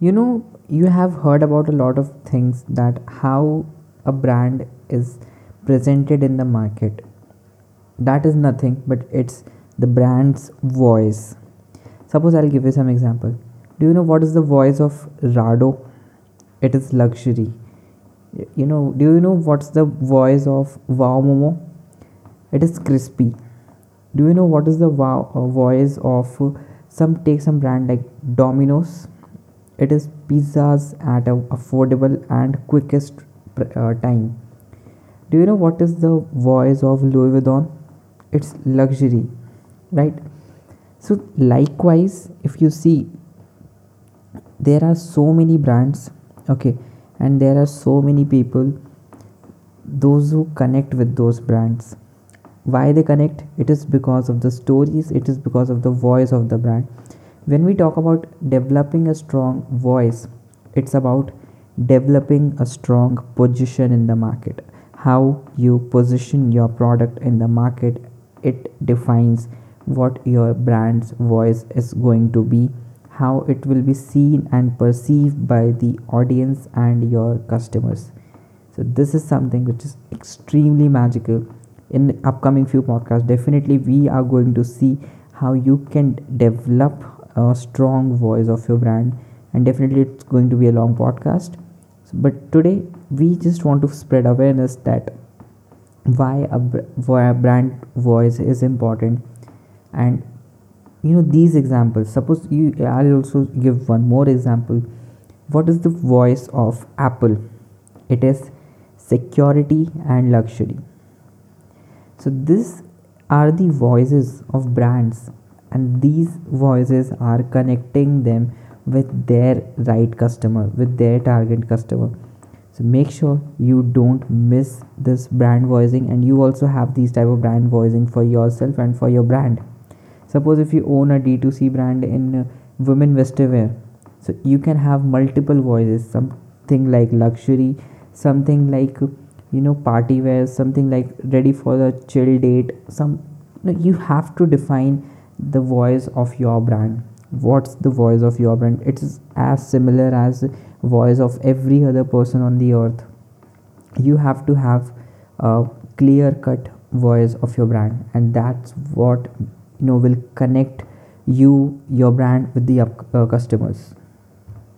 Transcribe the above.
You know, you have heard about a lot of things that how a brand is presented in the market. That is nothing but it's the brand's voice. Suppose I'll give you some example. Do you know what is the voice of Rado? It is luxury. You know, do you know what's the voice of Wow Momo? It is crispy. Do you know what is the wow, uh, voice of uh, some take some brand like Domino's? It is pizzas at a affordable and quickest uh, time. Do you know what is the voice of Louis Vuitton? It's luxury, right? So likewise, if you see, there are so many brands, okay, and there are so many people, those who connect with those brands. Why they connect? It is because of the stories. It is because of the voice of the brand. When we talk about developing a strong voice, it's about developing a strong position in the market. How you position your product in the market, it defines what your brand's voice is going to be, how it will be seen and perceived by the audience and your customers. So this is something which is extremely magical. In upcoming few podcasts, definitely we are going to see how you can develop a strong voice of your brand, and definitely it's going to be a long podcast. But today we just want to spread awareness that why a, why a brand voice is important. And you know these examples suppose you i'll also give one more example. What is the voice of apple? It is security and luxury. So these are the voices of brands and these voices are connecting them with their right customer with their target customer. So make sure you don't miss this brand voicing and you also have these type of brand voicing for yourself and for your brand. Suppose if you own a d2c brand in uh, women wear so you can have multiple voices something like luxury something like you know party wear something like ready for the chill date some you have to define the voice of your brand. What's the voice of your brand? It's as similar as voice of every other person on the earth. You have to have a clear cut voice of your brand and that's what you know will connect you your brand with the up, uh, customers